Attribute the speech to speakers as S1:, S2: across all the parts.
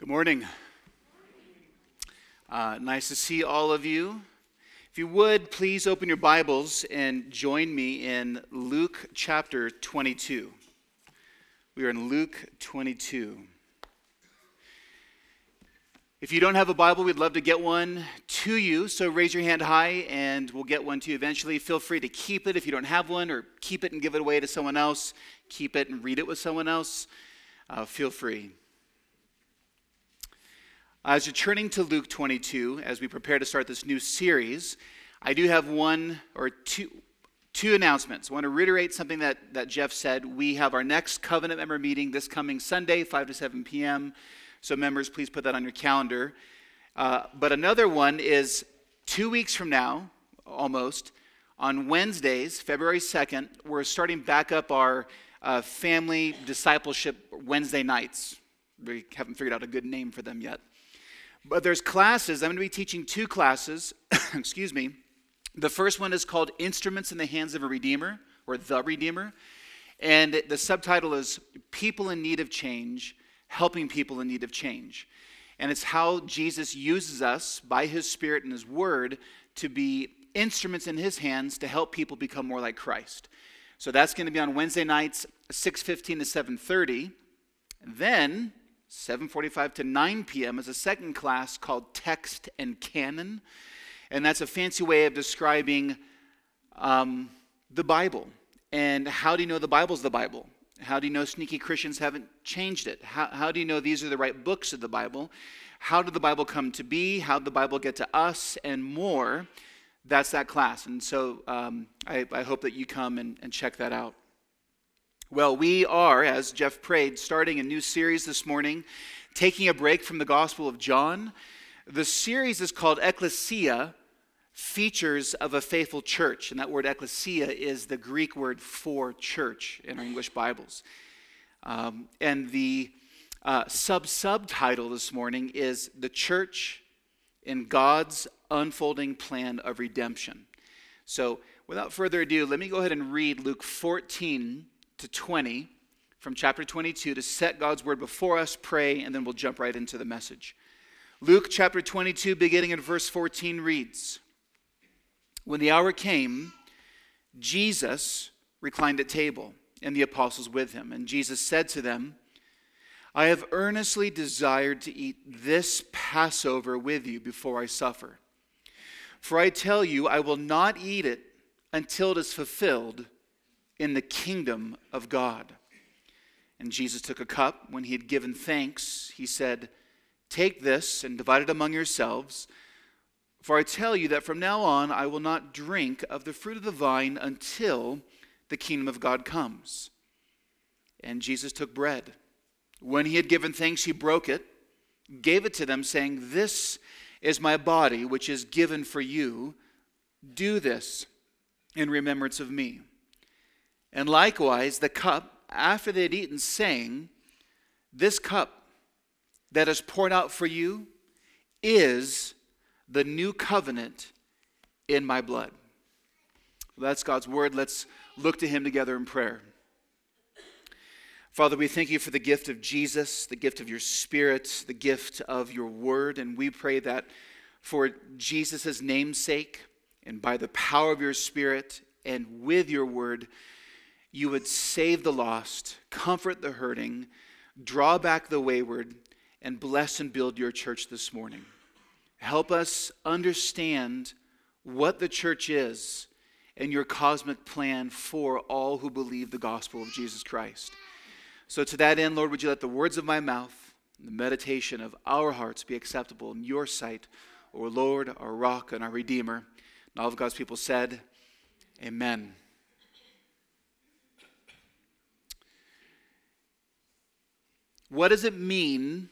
S1: Good morning. Uh, nice to see all of you. If you would, please open your Bibles and join me in Luke chapter 22. We are in Luke 22. If you don't have a Bible, we'd love to get one to you. So raise your hand high and we'll get one to you eventually. Feel free to keep it if you don't have one, or keep it and give it away to someone else. Keep it and read it with someone else. Uh, feel free. As you're turning to Luke 22, as we prepare to start this new series, I do have one or two, two announcements. I want to reiterate something that, that Jeff said. We have our next covenant member meeting this coming Sunday, 5 to 7 p.m. So, members, please put that on your calendar. Uh, but another one is two weeks from now, almost, on Wednesdays, February 2nd, we're starting back up our uh, family discipleship Wednesday nights. We haven't figured out a good name for them yet. But there's classes. I'm going to be teaching two classes. Excuse me. The first one is called Instruments in the Hands of a Redeemer, or The Redeemer. And the subtitle is People in Need of Change, Helping People in Need of Change. And it's how Jesus uses us by his Spirit and his Word to be instruments in his hands to help people become more like Christ. So that's going to be on Wednesday nights, 6.15 to 7.30. Then 7:45 to 9 p.m. is a second class called Text and Canon, and that's a fancy way of describing um, the Bible. And how do you know the Bible's the Bible? How do you know sneaky Christians haven't changed it? How, how do you know these are the right books of the Bible? How did the Bible come to be? How did the Bible get to us? And more. That's that class. And so um, I, I, hope that you come and, and check that out. Well, we are, as Jeff prayed, starting a new series this morning, taking a break from the Gospel of John. The series is called Ecclesia Features of a Faithful Church. And that word ecclesia is the Greek word for church in our English Bibles. Um, and the uh, sub subtitle this morning is The Church in God's Unfolding Plan of Redemption. So, without further ado, let me go ahead and read Luke 14 to 20 from chapter 22 to set God's word before us, pray, and then we'll jump right into the message. Luke chapter 22, beginning in verse 14, reads When the hour came, Jesus reclined at table, and the apostles with him. And Jesus said to them, I have earnestly desired to eat this Passover with you before I suffer. For I tell you, I will not eat it until it is fulfilled in the kingdom of God. And Jesus took a cup. When he had given thanks, he said, Take this and divide it among yourselves. For I tell you that from now on I will not drink of the fruit of the vine until the kingdom of God comes. And Jesus took bread. When he had given thanks, he broke it, gave it to them, saying, This is my body, which is given for you. Do this in remembrance of me. And likewise, the cup, after they had eaten, saying, This cup that is poured out for you is the new covenant in my blood. That's God's word. Let's look to Him together in prayer. Father, we thank you for the gift of Jesus, the gift of your Spirit, the gift of your word, and we pray that for Jesus' namesake and by the power of your Spirit and with your word, you would save the lost, comfort the hurting, draw back the wayward, and bless and build your church this morning. Help us understand what the church is and your cosmic plan for all who believe the gospel of Jesus Christ. So, to that end, Lord, would you let the words of my mouth and the meditation of our hearts be acceptable in your sight, O Lord, our rock and our redeemer. And all of God's people said, Amen. What does it mean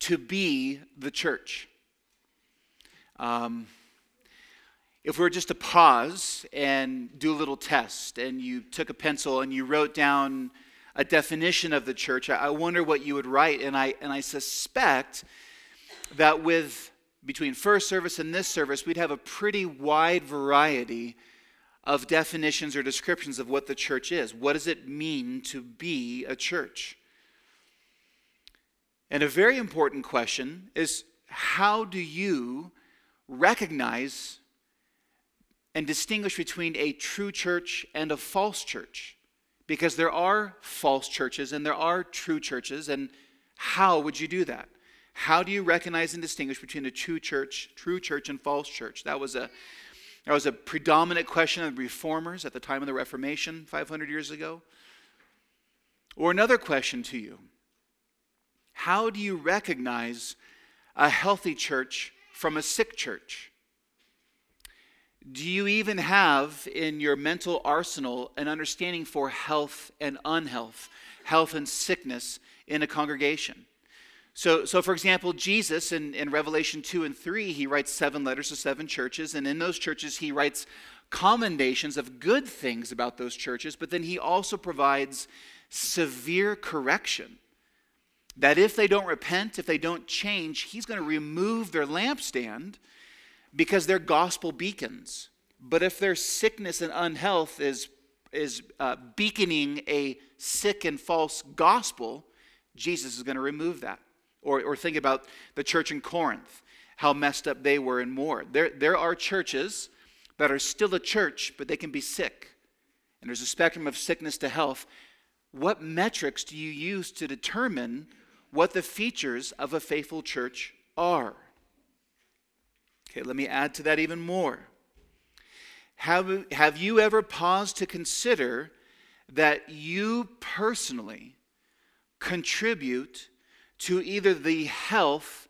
S1: to be the church? Um, if we were just to pause and do a little test, and you took a pencil and you wrote down a definition of the church, I wonder what you would write. And I, and I suspect that with between first service and this service, we'd have a pretty wide variety of definitions or descriptions of what the church is. What does it mean to be a church? And a very important question is how do you recognize and distinguish between a true church and a false church? Because there are false churches and there are true churches, and how would you do that? How do you recognize and distinguish between a true church, true church and false church? That was a that was a predominant question of reformers at the time of the Reformation 500 years ago. Or another question to you How do you recognize a healthy church from a sick church? Do you even have in your mental arsenal an understanding for health and unhealth, health and sickness in a congregation? So, so for example, Jesus in, in Revelation 2 and 3, he writes seven letters to seven churches, and in those churches, he writes commendations of good things about those churches, but then he also provides severe correction that if they don't repent, if they don't change, he's going to remove their lampstand because they're gospel beacons. But if their sickness and unhealth is, is uh, beaconing a sick and false gospel, Jesus is going to remove that. Or, or think about the church in Corinth, how messed up they were and more. There, there are churches that are still a church, but they can be sick. And there's a spectrum of sickness to health. What metrics do you use to determine what the features of a faithful church are. Okay, let me add to that even more. Have, have you ever paused to consider that you personally contribute to either the health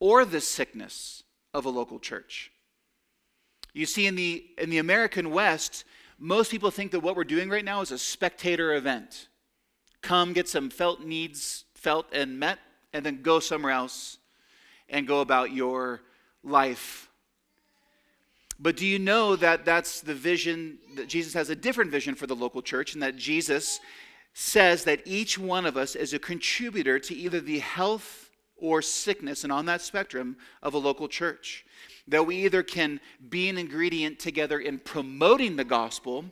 S1: or the sickness of a local church? You see, in the, in the American West, most people think that what we're doing right now is a spectator event. Come get some felt needs felt and met, and then go somewhere else and go about your life. But do you know that that's the vision, that Jesus has a different vision for the local church, and that Jesus says that each one of us is a contributor to either the health or sickness, and on that spectrum, of a local church? That we either can be an ingredient together in promoting the gospel,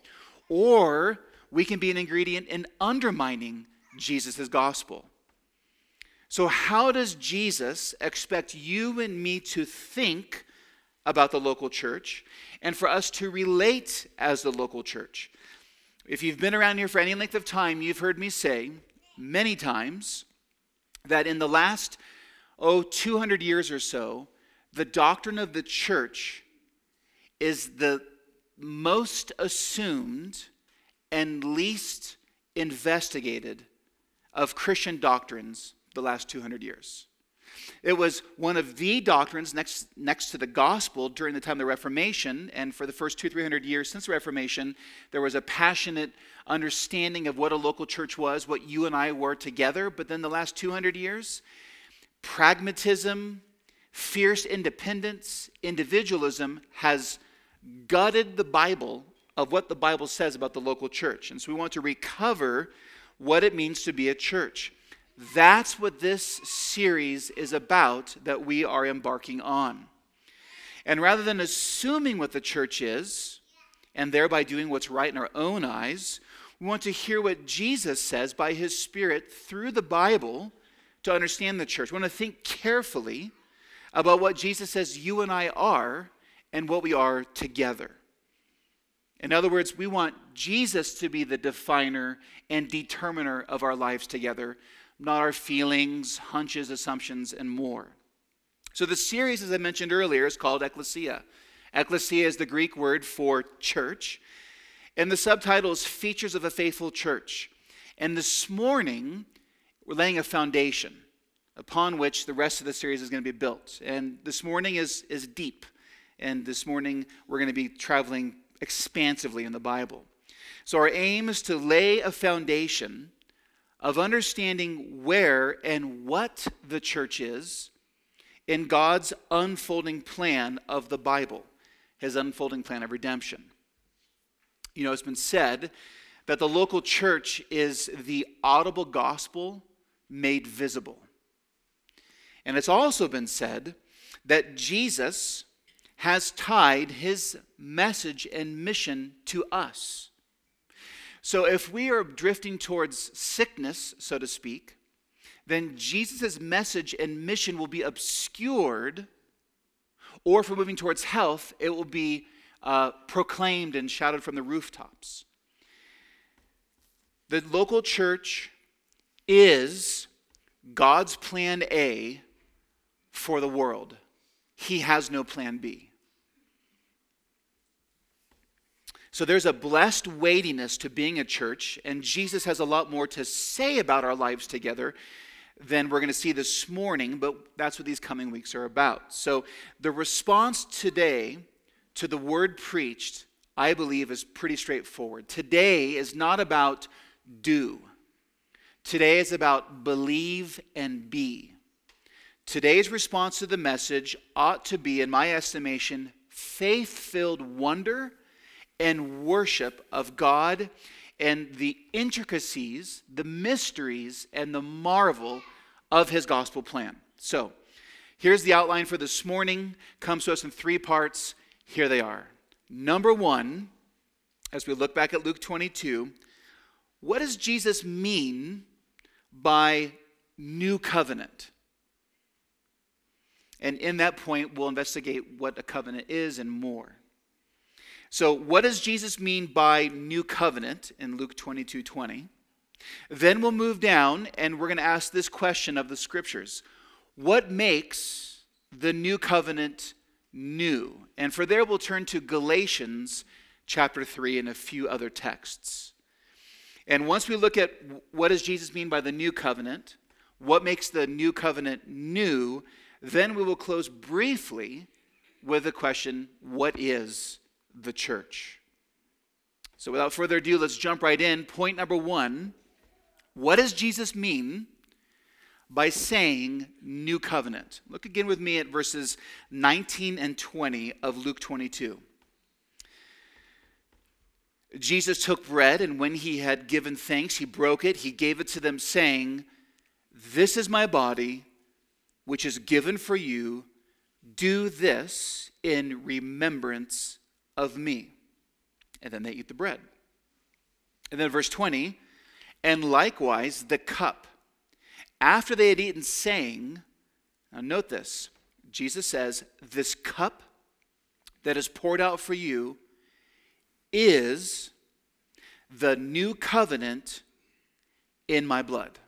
S1: or we can be an ingredient in undermining Jesus' gospel. So, how does Jesus expect you and me to think about the local church and for us to relate as the local church? If you've been around here for any length of time, you've heard me say many times that in the last, oh, 200 years or so, the doctrine of the church is the most assumed and least investigated of Christian doctrines the last 200 years. It was one of the doctrines next, next to the gospel during the time of the Reformation. And for the first two, three hundred years since the Reformation, there was a passionate understanding of what a local church was, what you and I were together. But then the last 200 years, pragmatism, fierce independence, individualism has gutted the Bible of what the Bible says about the local church. And so we want to recover what it means to be a church. That's what this series is about that we are embarking on. And rather than assuming what the church is, and thereby doing what's right in our own eyes, we want to hear what Jesus says by his Spirit through the Bible to understand the church. We want to think carefully about what Jesus says you and I are and what we are together. In other words, we want Jesus to be the definer and determiner of our lives together, not our feelings, hunches, assumptions, and more. So, the series, as I mentioned earlier, is called Ecclesia. Ecclesia is the Greek word for church, and the subtitle is Features of a Faithful Church. And this morning, we're laying a foundation upon which the rest of the series is going to be built. And this morning is, is deep. And this morning, we're going to be traveling expansively in the Bible. So, our aim is to lay a foundation of understanding where and what the church is in God's unfolding plan of the Bible, his unfolding plan of redemption. You know, it's been said that the local church is the audible gospel made visible. And it's also been said that Jesus has tied his message and mission to us. So if we are drifting towards sickness, so to speak, then Jesus' message and mission will be obscured, or if we're moving towards health, it will be uh, proclaimed and shouted from the rooftops. The local church is God's plan A for the world. He has no plan B. So there's a blessed weightiness to being a church, and Jesus has a lot more to say about our lives together than we're going to see this morning, but that's what these coming weeks are about. So the response today to the word preached, I believe, is pretty straightforward. Today is not about do, today is about believe and be. Today's response to the message ought to be, in my estimation, faith filled wonder and worship of God and the intricacies, the mysteries, and the marvel of his gospel plan. So, here's the outline for this morning. Comes to us in three parts. Here they are. Number one, as we look back at Luke 22, what does Jesus mean by new covenant? And in that point, we'll investigate what a covenant is and more. So, what does Jesus mean by new covenant in Luke 22 20? Then we'll move down and we're going to ask this question of the scriptures What makes the new covenant new? And for there, we'll turn to Galatians chapter 3 and a few other texts. And once we look at what does Jesus mean by the new covenant, what makes the new covenant new, then we will close briefly with the question what is the church? So without further ado, let's jump right in. Point number one what does Jesus mean by saying new covenant? Look again with me at verses 19 and 20 of Luke 22. Jesus took bread, and when he had given thanks, he broke it. He gave it to them, saying, This is my body, which is given for you. Do this in remembrance of me. And then they eat the bread. And then verse 20, and likewise the cup. After they had eaten, saying, now note this, Jesus says, This cup that is poured out for you is the new covenant in my blood.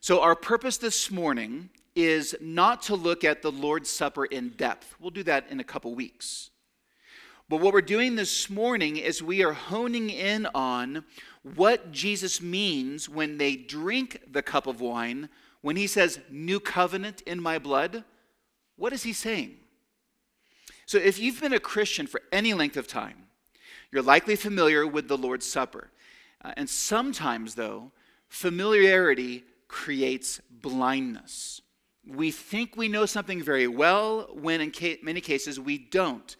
S1: So, our purpose this morning is not to look at the Lord's Supper in depth. We'll do that in a couple weeks. But what we're doing this morning is we are honing in on what Jesus means when they drink the cup of wine, when he says, New covenant in my blood. What is he saying? So, if you've been a Christian for any length of time, you're likely familiar with the Lord's Supper. Uh, and sometimes, though, familiarity creates blindness. We think we know something very well when, in ca- many cases, we don't.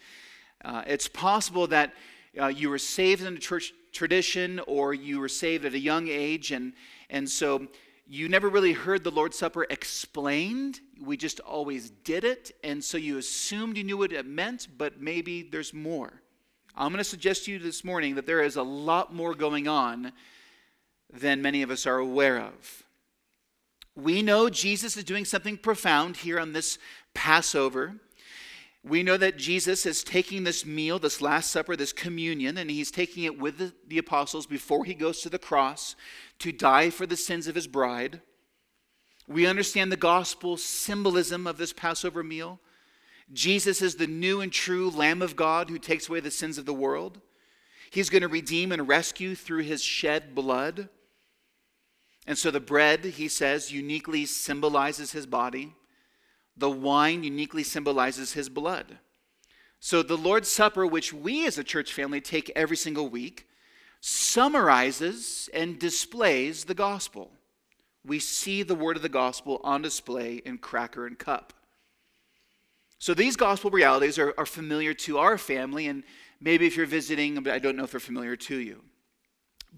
S1: Uh, it's possible that uh, you were saved in a church tradition or you were saved at a young age, and, and so you never really heard the Lord's Supper explained. We just always did it, and so you assumed you knew what it meant, but maybe there's more. I'm going to suggest to you this morning that there is a lot more going on than many of us are aware of. We know Jesus is doing something profound here on this Passover. We know that Jesus is taking this meal, this Last Supper, this communion, and he's taking it with the, apostles before he goes to the cross to die for the sins of his bride. We understand the gospel symbolism of this Passover meal. Jesus is the new and true Lamb of God who takes away the sins of the world. He's going to redeem and rescue through his shed blood. And so the bread, he says, uniquely symbolizes his body. The wine uniquely symbolizes his blood. So the Lord's Supper, which we as a church family take every single week, summarizes and displays the gospel. We see the word of the gospel on display in cracker and cup. So these gospel realities are, are familiar to our family, and maybe if you're visiting, I don't know if they're familiar to you.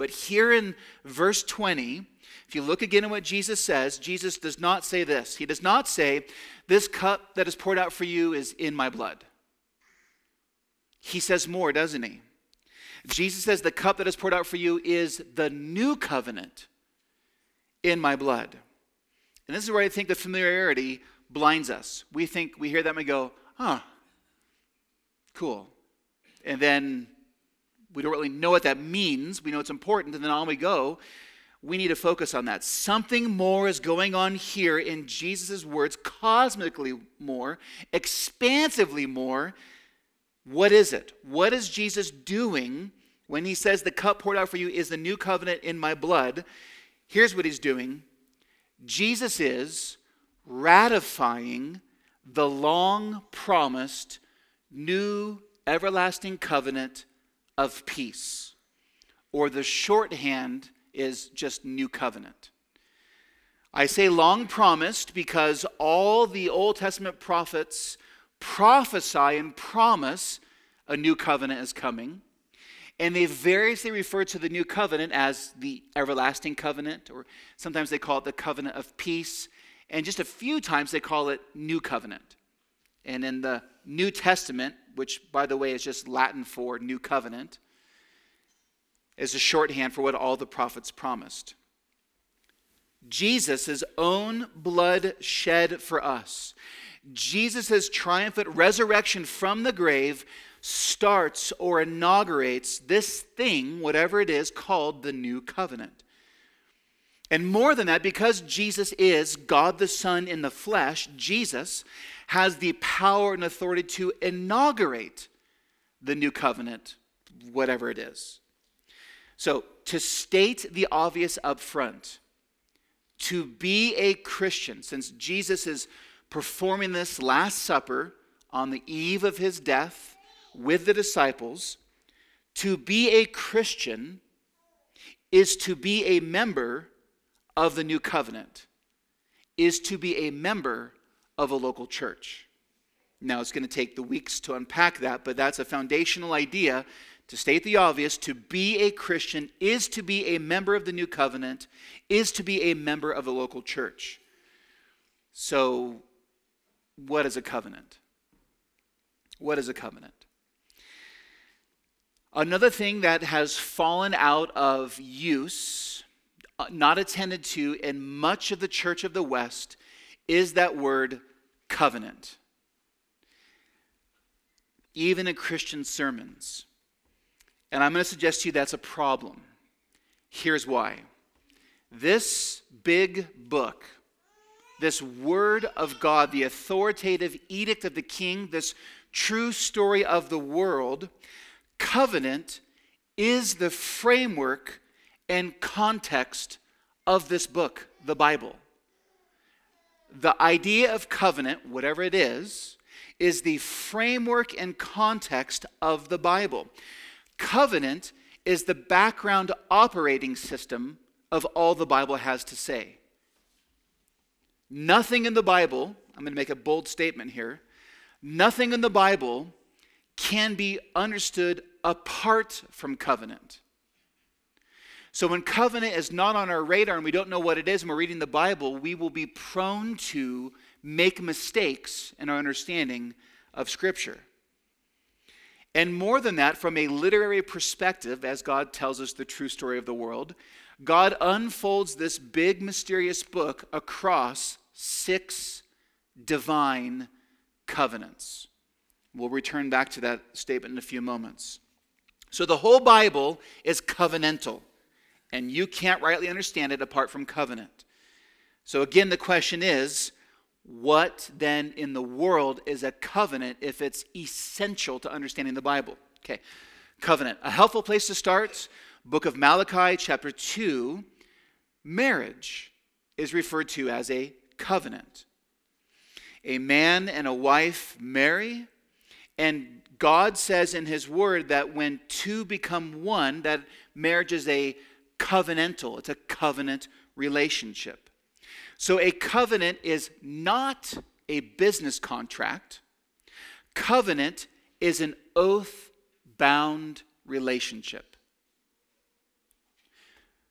S1: But here in verse 20, if you look again at what Jesus says, Jesus does not say this. He does not say, This cup that is poured out for you is in my blood. He says more, doesn't he? Jesus says, The cup that is poured out for you is the new covenant in my blood. And this is where I think the familiarity blinds us. We think, we hear that and we go, huh, cool. And then we don't really know what that means. We know it's important, and then on we go. We need to focus on that. Something more is going on here in Jesus' words, cosmically more, expansively more. What is it? What is Jesus doing when he says, The cup poured out for you is the new covenant in my blood? Here's what he's doing Jesus is ratifying the long promised new everlasting covenant of peace. Or the shorthand is just new covenant. I say long promised because all the Old Testament prophets prophesy and promise a new covenant is coming. And they variously refer to the new covenant as the everlasting covenant, or sometimes they call it the covenant of peace. And just a few times they call it new covenant. And in the New Testament, which by the way is just Latin for new covenant, is a shorthand for what all the prophets promised. Jesus' own blood shed for us. Jesus' triumphant resurrection from the grave starts or inaugurates this thing, whatever it is, called the new covenant. And more than that, because Jesus is God the Son in the flesh, Jesus has the power and authority to inaugurate the new covenant, whatever it is. So, to state the obvious up front, to be a Christian, since Jesus is performing this Last Supper on the eve of his death with the disciples, to be a Christian is to be a member of the new covenant, is to be a member of a local church. Now, it's going to take the weeks to unpack that, but that's a foundational idea. To state the obvious, to be a Christian is to be a member of the new covenant, is to be a member of a local church. So, what is a covenant? What is a covenant? Another thing that has fallen out of use, uh, not attended to in much of the church of the West, is that word covenant. Even in Christian sermons. And I'm going to suggest to you that's a problem. Here's why. This big book, this word of God, the authoritative edict of the king, this true story of the world, covenant is the framework and context of this book, the Bible. The idea of covenant, whatever it is, is the framework and context of the Bible. Covenant is the background operating system of all the Bible has to say. Nothing in the Bible, I'm going to make a bold statement here, nothing in the Bible can be understood apart from covenant. So when covenant is not on our radar and we don't know what it is and we're reading the Bible, we will be prone to make mistakes in our understanding of Scripture. And more than that, from a literary perspective, as God tells us the true story of the world, God unfolds this big, mysterious book across six divine covenants. We'll return back to that statement in a few moments. So the whole Bible is covenantal, and you can't rightly understand it apart from covenant. So again, the question is what then in the world is a covenant if it's essential to understanding the Bible? Okay, covenant. A helpful place to start book of Malachi, chapter 2, marriage is referred to as a covenant. A man and a wife marry, and God says in His Word that when two become one, that marriage is a covenantal, it's a covenant relationship. So a covenant is not a business contract, covenant is an oath bound relationship.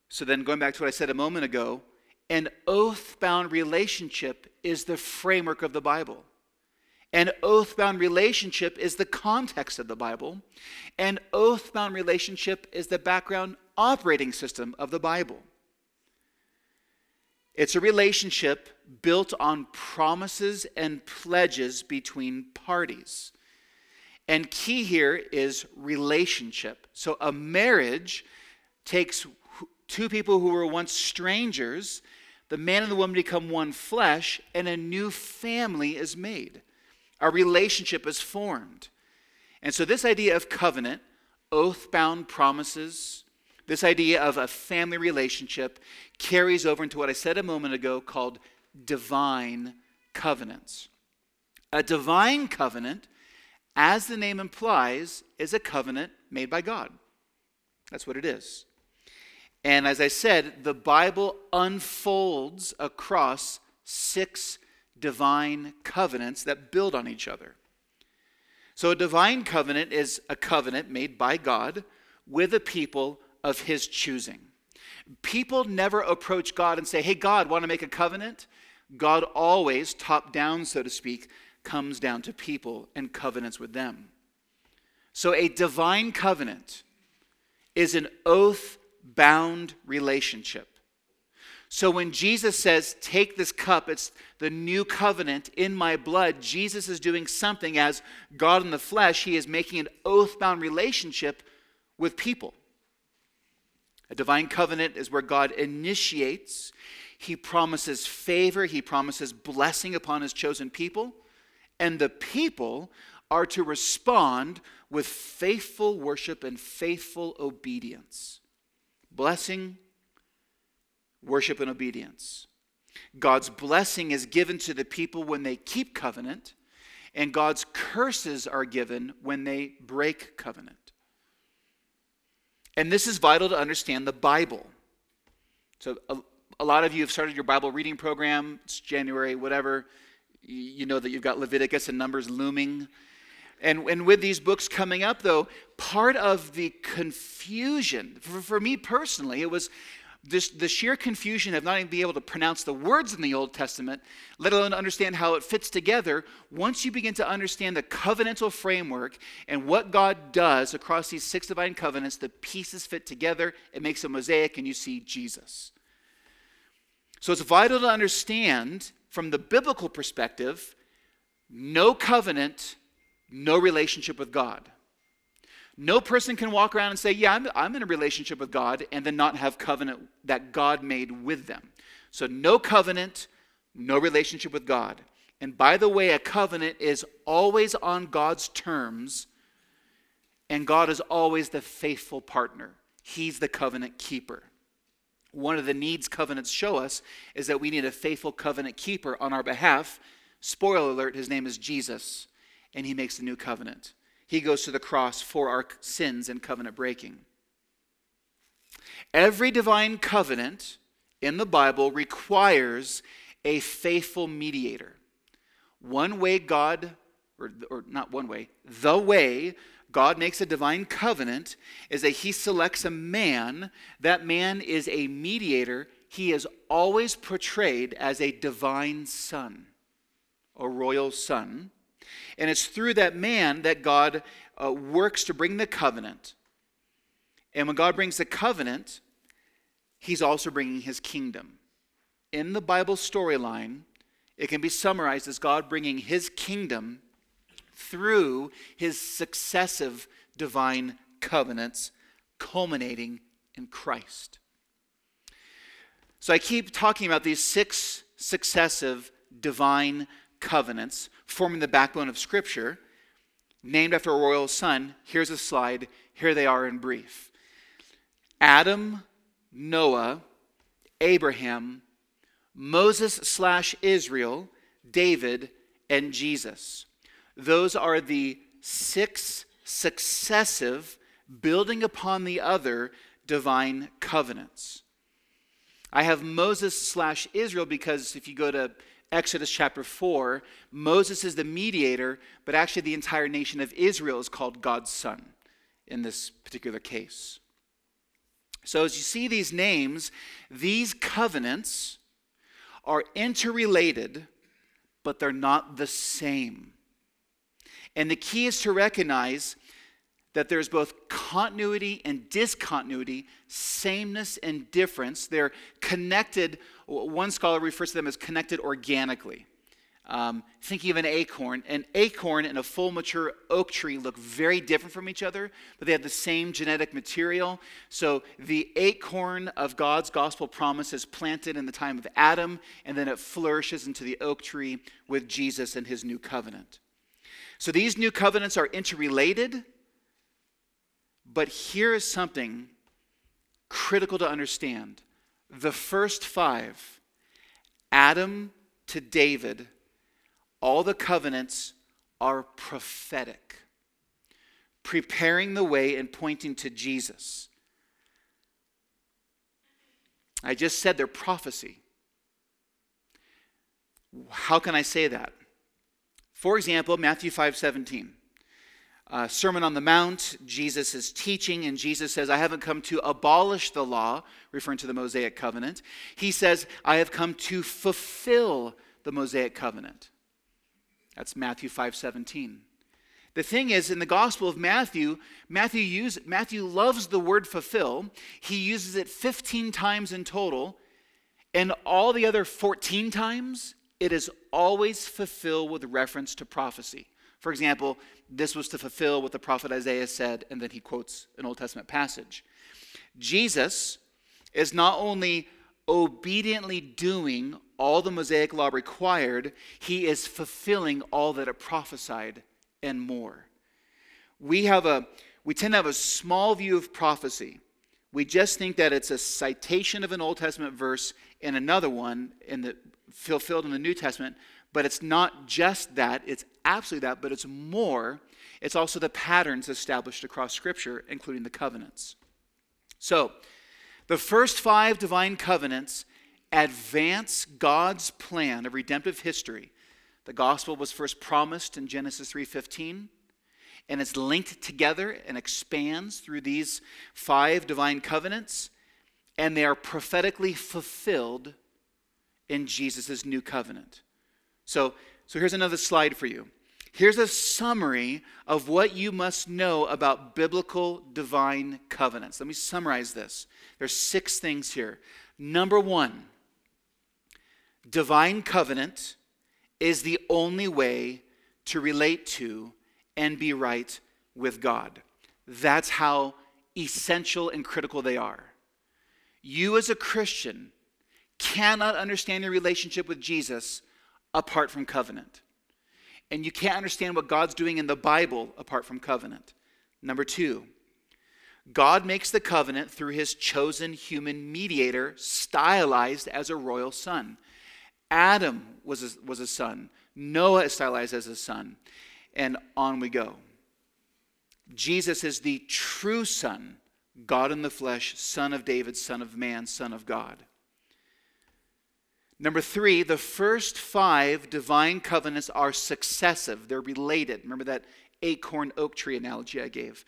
S1: So then, going back to what I said a moment ago, an oath bound relationship is the framework of the Bible. An oath bound relationship is the context of the Bible. An oath bound relationship is the background operating system of the Bible. It's a relationship built on promises and pledges between parties. And key here is relationship. So a marriage takes two people who were once strangers, the man and the woman become one flesh, and a new family is made. A relationship is formed. And so, this idea of covenant, oath bound promises, this idea of a family relationship carries over into what I said a moment ago called divine covenants. A divine covenant, as the name implies, is a covenant made by God. That's what it is. And as I said, the Bible unfolds across six divine covenants that build on each other. So, a divine covenant is a covenant made by God with a people of his choosing. People never approach God and say, Hey, God, want to make a covenant? God always, top down, so to speak, comes down to people and covenants with them. So, a divine covenant is an oath bound relationship. So when Jesus says, Take this cup, it's the new covenant in my blood, Jesus is doing something as God in the flesh. He is making an oath bound relationship with people. A divine covenant is where God initiates, He promises favor, He promises blessing upon His chosen people, and the people are to respond with faithful worship and faithful obedience. Blessing, worship, and obedience. God's blessing is given to the people when they keep covenant, and God's curses are given when they break covenant. And this is vital to understand the Bible. So, a, a lot of you have started your Bible reading program. It's January, whatever. You know that you've got Leviticus and Numbers looming. And, and with these books coming up, though, part of the confusion, for, for me personally, it was this, the sheer confusion of not even being able to pronounce the words in the Old Testament, let alone understand how it fits together. Once you begin to understand the covenantal framework and what God does across these six divine covenants, the pieces fit together, it makes a mosaic, and you see Jesus. So it's vital to understand from the biblical perspective no covenant no relationship with God. No person can walk around and say, Yeah, I'm, I'm in a relationship with God, and then not have covenant that God made with them. So, no covenant, no relationship with God. And by the way, a covenant is always on God's terms, and God is always the faithful partner. He's the covenant keeper. One of the needs covenants show us is that we need a faithful covenant keeper on our behalf. Spoiler alert, his name is Jesus and he makes a new covenant. He goes to the cross for our sins and covenant breaking. Every divine covenant in the Bible requires a faithful mediator. One way God, or, or not one way, the way God makes a divine covenant is that he selects a man. That man is a mediator. He is always portrayed as a divine son, a royal son. And it's through that man that God uh, works to bring the covenant. And when God brings the covenant, he's also bringing his kingdom. In the Bible storyline, it can be summarized as God bringing his kingdom through his successive divine covenants, culminating in Christ. So I keep talking about these six successive divine covenants forming the backbone of Scripture, named after a royal son. Here's a slide. Here they are in brief Adam, Noah, Abraham, Moses slash Israel, David, and Jesus. Those are the six successive, building upon the other divine covenants. I have Moses slash Israel because if you go to Exodus chapter 4, Moses is the mediator, but actually the entire nation of Israel is called God's son in this particular case. So, as you see these names, these covenants are interrelated, but they're not the same. And the key is to recognize that there's both continuity and discontinuity, sameness and difference. They're connected, one scholar refers to them as connected organically. Um, thinking of an acorn, an acorn and a full mature oak tree look very different from each other, but they have the same genetic material. So the acorn of God's gospel promise is planted in the time of Adam, and then it flourishes into the oak tree with Jesus and his new covenant. So these new covenants are interrelated, but here is something critical to understand. The first five, Adam to David, all the covenants are prophetic, preparing the way and pointing to Jesus. I just said they're prophecy. How can I say that? For example, Matthew 5 17. Uh, Sermon on the Mount, Jesus is teaching, and Jesus says, I haven't come to abolish the law, referring to the Mosaic covenant. He says, I have come to fulfill the Mosaic covenant. That's Matthew 5 17. The thing is, in the Gospel of Matthew, Matthew, use, Matthew loves the word fulfill. He uses it 15 times in total, and all the other 14 times, it is always fulfill with reference to prophecy. For example, this was to fulfill what the prophet Isaiah said, and then he quotes an Old Testament passage. Jesus is not only obediently doing all the Mosaic law required, he is fulfilling all that it prophesied and more. We have a we tend to have a small view of prophecy. We just think that it's a citation of an Old Testament verse and another one in the fulfilled in the New Testament, but it's not just that, it's absolutely that, but it's more. It's also the patterns established across Scripture, including the covenants. So, the first five divine covenants advance God's plan of redemptive history. The gospel was first promised in Genesis 3:15 and it's linked together and expands through these five divine covenants and they are prophetically fulfilled in Jesus' new covenant. So, so here's another slide for you. Here's a summary of what you must know about biblical divine covenants. Let me summarize this. There's six things here. Number one, divine covenant is the only way to relate to and be right with God. That's how essential and critical they are. You, as a Christian, cannot understand your relationship with Jesus apart from covenant. And you can't understand what God's doing in the Bible apart from covenant. Number two, God makes the covenant through his chosen human mediator, stylized as a royal son. Adam was a, was a son, Noah is stylized as a son, and on we go. Jesus is the true Son, God in the flesh, Son of David, Son of man, Son of God. Number three, the first five divine covenants are successive, they're related. Remember that acorn oak tree analogy I gave.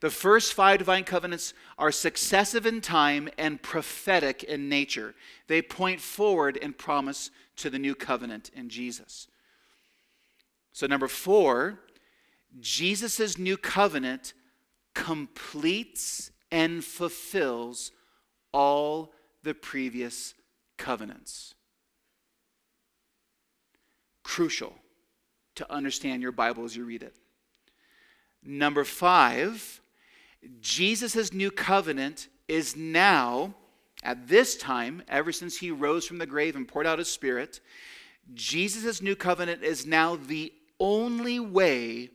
S1: The first five divine covenants are successive in time and prophetic in nature. They point forward and promise to the new covenant in Jesus. So, number four, Jesus' new covenant completes and fulfills all the previous covenants. Crucial to understand your Bible as you read it. Number five, Jesus' new covenant is now, at this time, ever since he rose from the grave and poured out his spirit, Jesus' new covenant is now the only way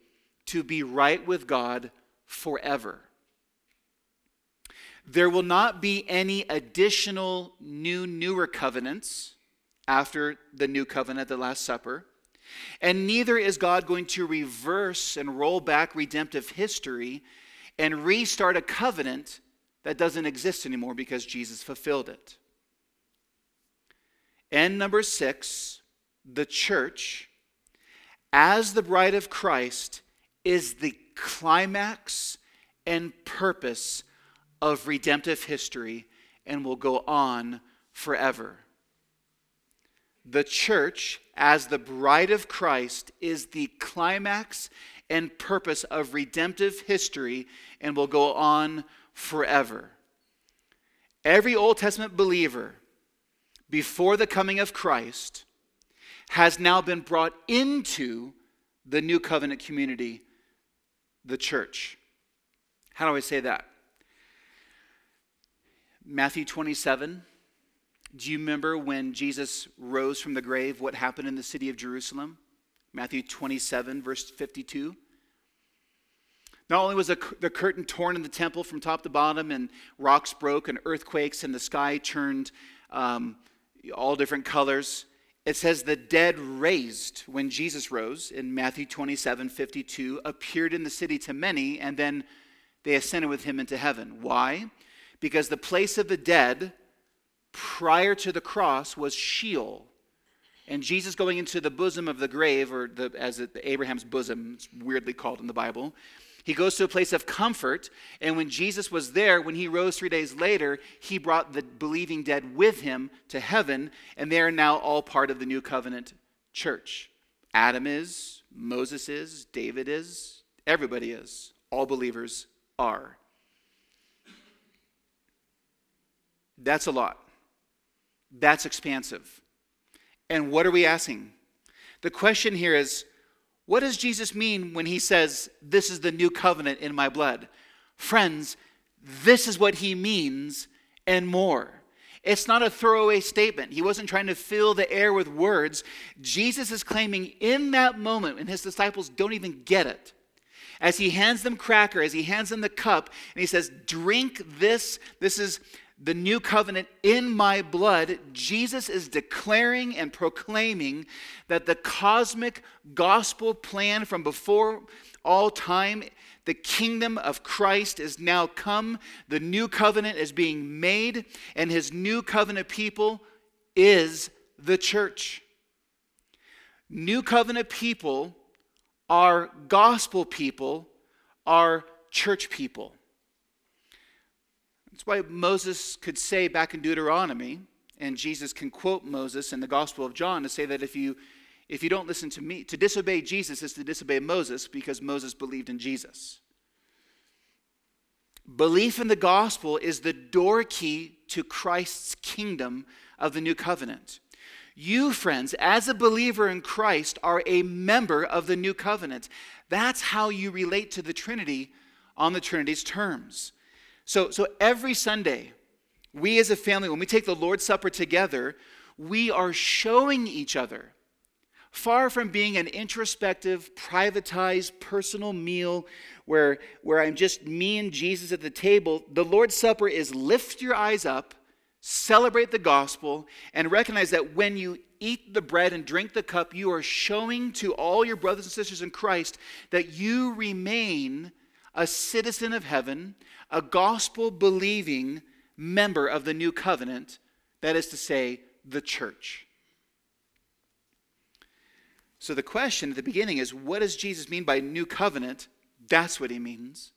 S1: to be right with God forever. There will not be any additional new, newer covenants after the new covenant, the Last Supper. And neither is God going to reverse and roll back redemptive history and restart a covenant that doesn't exist anymore because Jesus fulfilled it. And number six, the church, as the bride of Christ, is the climax and purpose of redemptive history and will go on forever. The church, as the bride of Christ, is the climax and purpose of redemptive history and will go on forever. Every Old Testament believer before the coming of Christ has now been brought into the new covenant community, the church. How do I say that? Matthew 27. Do you remember when Jesus rose from the grave, what happened in the city of Jerusalem? Matthew 27, verse 52. Not only was the, curtain torn in the temple from top to bottom, and rocks broke, and earthquakes, and the sky turned um, all different colors, it says the dead raised when Jesus rose in Matthew 27 52, appeared in the city to many, and then they ascended with him into heaven. Why? Because the place of the dead prior to the cross was Sheol. And Jesus going into the bosom of the grave, or the, as it, Abraham's bosom, it's weirdly called in the Bible, he goes to a place of comfort. And when Jesus was there, when he rose three days later, he brought the believing dead with him to heaven. And they are now all part of the new covenant church. Adam is, Moses is, David is, everybody is. All believers are. That's a lot. That's expansive. And what are we asking? The question here is what does Jesus mean when he says, This is the new covenant in my blood? Friends, this is what he means and more. It's not a throwaway statement. He wasn't trying to fill the air with words. Jesus is claiming in that moment, and his disciples don't even get it. As he hands them cracker, as he hands them the cup, and he says, Drink this. This is the new covenant in my blood, Jesus is declaring and proclaiming that the cosmic gospel plan from before all time, the kingdom of Christ is now come. The new covenant is being made, and his new covenant people is the church. New covenant people are gospel people, are church people. That's why Moses could say back in Deuteronomy, and Jesus can quote Moses in the Gospel of John to say that if you if you don't listen to me, to disobey Jesus is to disobey Moses because Moses believed in Jesus. Belief in the gospel is the door key to Christ's kingdom of the new covenant. You, friends, as a believer in Christ, are a member of the new covenant. That's how you relate to the Trinity on the Trinity's terms. So, so every Sunday, we as a family, when we take the Lord's Supper together, we are showing each other, far from being an introspective, privatized, personal meal where, where I'm just me and Jesus at the table, the Lord's Supper is lift your eyes up, celebrate the gospel, and recognize that when you eat the bread and drink the cup, you are showing to all your brothers and sisters in Christ that you remain a citizen of heaven, a gospel believing member of the new covenant, that is to say, the church. So the question at the beginning is what does Jesus mean by new covenant? That's what he means.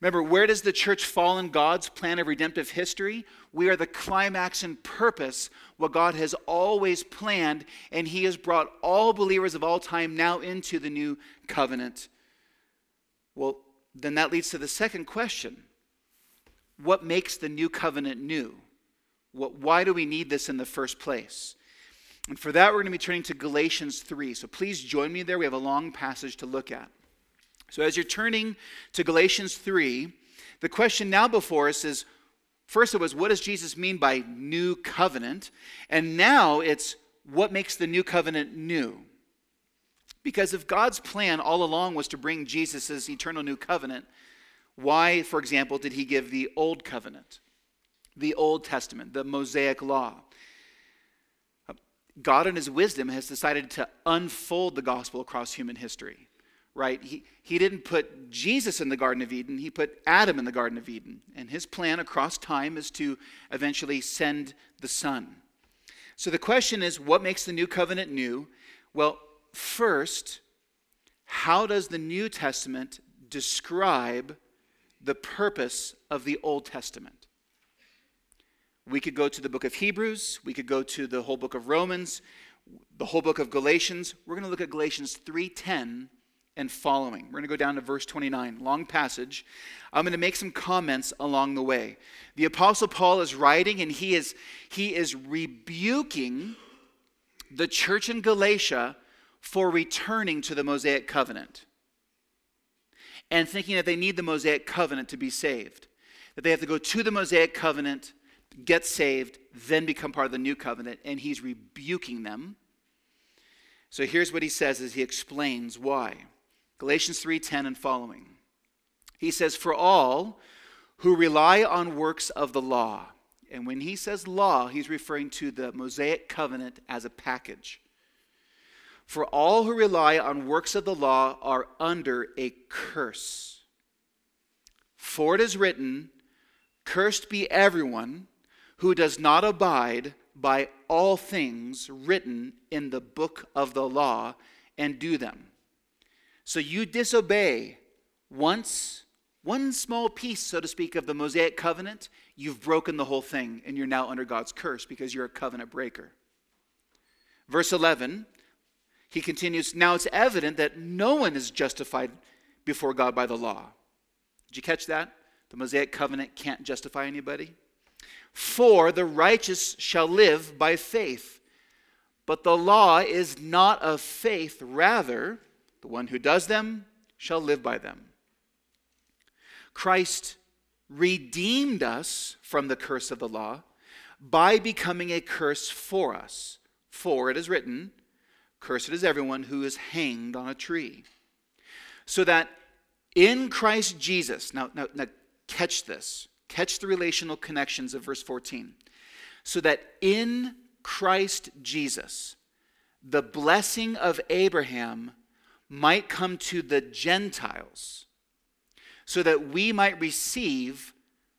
S1: Remember, where does the church fall in God's plan of redemptive history? We are the climax and purpose, what God has always planned, and He has brought all believers of all time now into the new covenant. Well, then that leads to the second question What makes the new covenant new? What, why do we need this in the first place? And for that, we're going to be turning to Galatians 3. So please join me there. We have a long passage to look at. So as you're turning to Galatians 3, the question now before us is first it was, what does Jesus mean by new covenant? And now it's, what makes the new covenant new? Because if God's plan all along was to bring Jesus' eternal new covenant, why, for example, did he give the old covenant, the Old Testament, the Mosaic law? God, in his wisdom, has decided to unfold the gospel across human history, right? He, he didn't put Jesus in the Garden of Eden, he put Adam in the Garden of Eden. And his plan across time is to eventually send the Son. So the question is what makes the new covenant new? Well, First, how does the New Testament describe the purpose of the Old Testament? We could go to the book of Hebrews, we could go to the whole book of Romans, the whole book of Galatians. We're going to look at Galatians 3:10 and following. We're going to go down to verse 29, long passage. I'm going to make some comments along the way. The apostle Paul is writing and he is he is rebuking the church in Galatia for returning to the Mosaic covenant and thinking that they need the Mosaic covenant to be saved. That they have to go to the Mosaic covenant, get saved, then become part of the new covenant and he's rebuking them. So here's what he says as he explains why. Galatians 3:10 and following. He says, "For all who rely on works of the law." And when he says law, he's referring to the Mosaic covenant as a package. For all who rely on works of the law are under a curse. For it is written, Cursed be everyone who does not abide by all things written in the book of the law and do them. So you disobey once, one small piece, so to speak, of the Mosaic covenant, you've broken the whole thing and you're now under God's curse because you're a covenant breaker. Verse 11, he continues Now it's evident that no one is justified before God by the law. Did you catch that? The Mosaic covenant can't justify anybody. For the righteous shall live by faith. But the law is not of faith, rather, the one who does them shall live by them. Christ redeemed us from the curse of the law by becoming a curse for us. For it is written, Cursed is everyone who is hanged on a tree. So that in Christ Jesus, now, now, now catch this, catch the relational connections of verse 14. So that in Christ Jesus, the blessing of Abraham might come to the Gentiles so that we might receive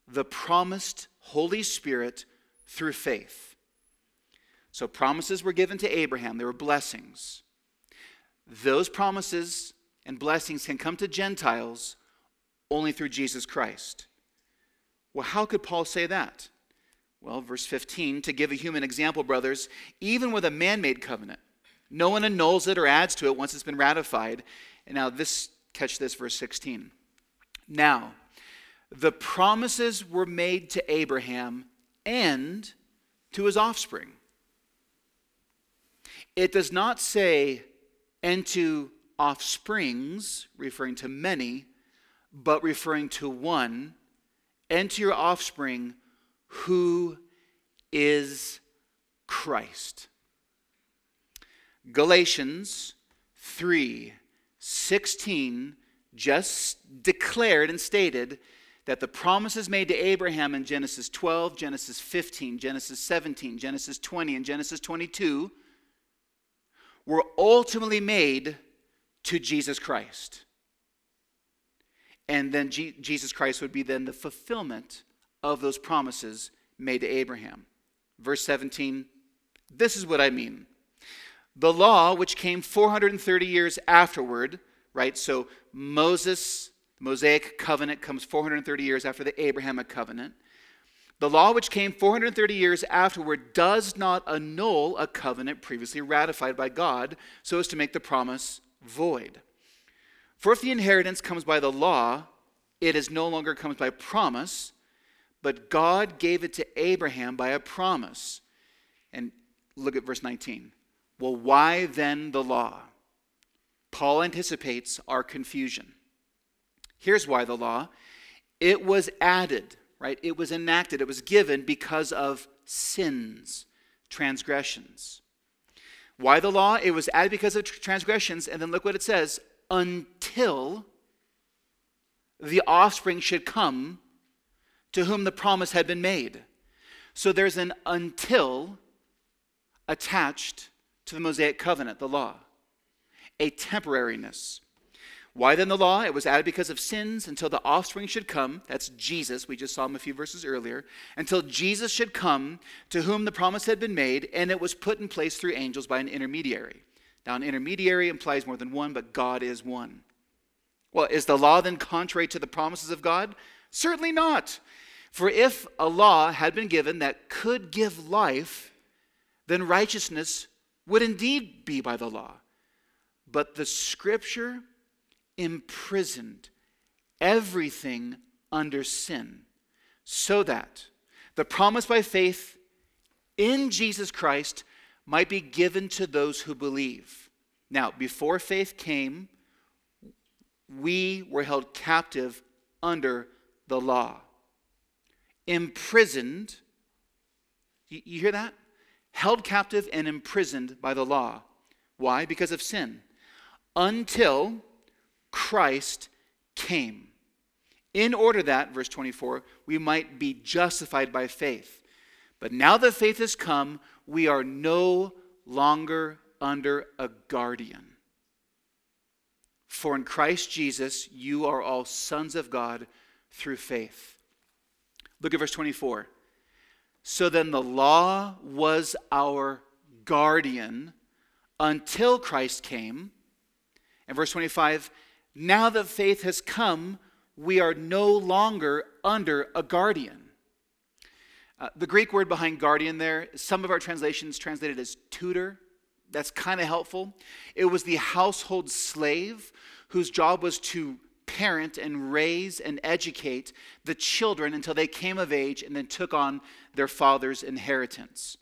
S1: the promised Holy Spirit through faith. So, promises were given to Abraham, they were blessings. Those promises and blessings can come to Gentiles only through Jesus Christ. Well, how could Paul say that? Well, verse 15, to give a human example, brothers, even with a man made covenant, no one annuls it or adds to it once it's been ratified. And now, this, catch this, verse 16. Now, the promises were made to Abraham and to his offspring. It does not say, and to offsprings, referring to many, but referring to one, and to your offspring, who is Christ. Galatians 3 16 just declared and stated that the promises made to Abraham in Genesis 12, Genesis 15, Genesis 17, Genesis 20, and Genesis 22 were ultimately made to Jesus Christ. And then G- Jesus Christ would be then the fulfillment of those promises made to Abraham. Verse 17, this is what I mean. The law, which came 430 years afterward, right? So Moses, Mosaic covenant comes 430 years after the Abrahamic covenant. The law, which came 430 years afterward, does not annul a covenant previously ratified by God so as to make the promise void. For if the inheritance comes by the law, it is no longer comes by promise, but God gave it to Abraham by a promise. And look at verse 19. Well, why then the law? Paul anticipates our confusion. Here's why the law it was added, right? It was enacted, it was given because of sins, transgressions. Why the law? It was added because of transgressions, and then look what it says until the offspring should come to whom the promise had been made. So there's an until attached to the Mosaic covenant, the law, a temporariness. Why then the law? It was added because of sins until the offspring should come. That's Jesus. We just saw him a few verses earlier. Until Jesus should come, to whom the promise had been made, and it was put in place through angels by an intermediary. Now, an intermediary implies more than one, but God is one. Well, is the law then contrary to the promises of God? Certainly not. For if a law had been given that could give life, then righteousness would indeed be by the law. But the scripture imprisoned everything under sin, so that the promise by faith in Jesus Christ might be given to those who believe. Now, before faith came, we were held captive under the law, imprisoned. You hear that? Held captive and imprisoned by the law. Why? Because of sin. Until Christ came. In order that, verse 24, we might be justified by faith. But now that faith has come, we are no longer under a guardian. For in Christ Jesus, you are all sons of God through faith. Look at verse 24. So then the law was our guardian until Christ came. And verse 25, now that faith has come, we are no longer under a guardian. Uh, the Greek word behind guardian there, some of our translations translated as tutor. That's kind of helpful. It was the household slave whose job was to parent and raise and educate the children until they came of age and then took on their father's inheritance.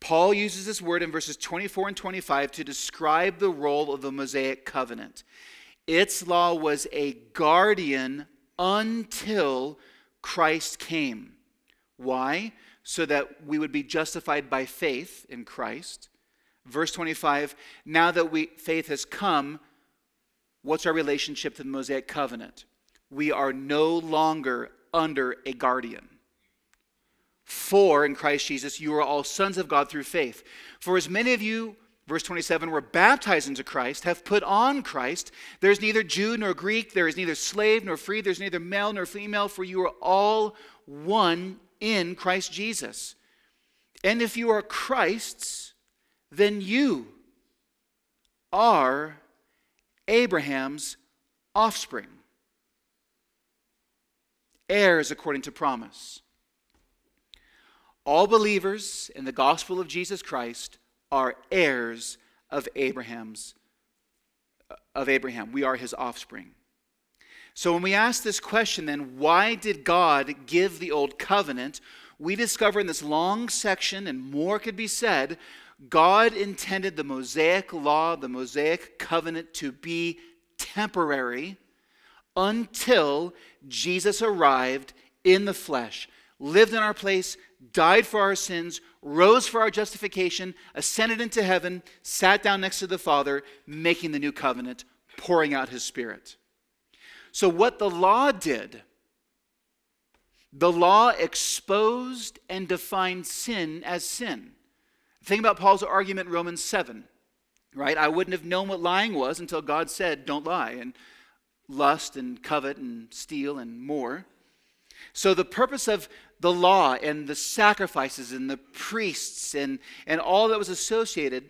S1: Paul uses this word in verses 24 and 25 to describe the role of the Mosaic covenant. Its law was a guardian until Christ came. Why? So that we would be justified by faith in Christ. Verse 25, now that we, faith has come, what's our relationship to the Mosaic covenant? We are no longer under a guardian. For in Christ Jesus, you are all sons of God through faith. For as many of you, verse 27, We're baptized into Christ, have put on Christ, there's neither Jew nor Greek, there is neither slave nor free, there's neither male nor female, for you are all one in Christ Jesus. And if you are Christ's, then you are Abraham's offspring, heirs according to promise. All believers in the gospel of Jesus Christ are heirs of Abraham's uh, of Abraham. We are his offspring. So when we ask this question then why did God give the old covenant? We discover in this long section and more could be said God intended the Mosaic law, the Mosaic covenant to be temporary until Jesus arrived in the flesh, lived in our place, died for our sins, rose for our justification, ascended into heaven, sat down next to the Father, making the new covenant, pouring out his Spirit. So, what the law did, the law exposed and defined sin as sin. Think about Paul's argument in Romans 7, right? I wouldn't have known what lying was until God said, don't lie, and lust and covet and steal and more. So, the purpose of the law and the sacrifices and the priests and, and all that was associated,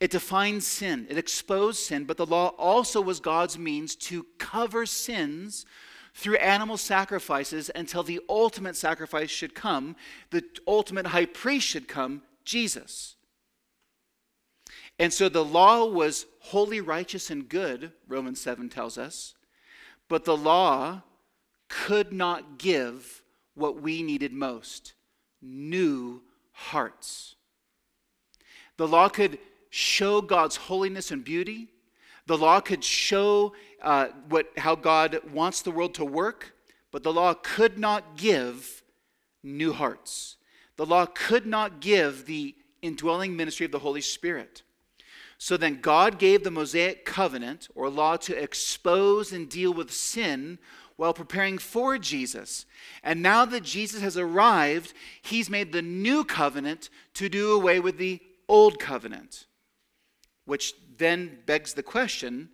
S1: it defined sin, it exposed sin, but the law also was God's means to cover sins through animal sacrifices until the ultimate sacrifice should come, the ultimate high priest should come, Jesus. And so the law was holy, righteous, and good, Romans 7 tells us, but the law could not give what we needed most new hearts. The law could show God's holiness and beauty. The law could show uh, what, how God wants the world to work, but the law could not give new hearts. The law could not give the indwelling ministry of the Holy Spirit. So then, God gave the Mosaic covenant or law to expose and deal with sin while preparing for Jesus. And now that Jesus has arrived, he's made the new covenant to do away with the old covenant. Which then begs the question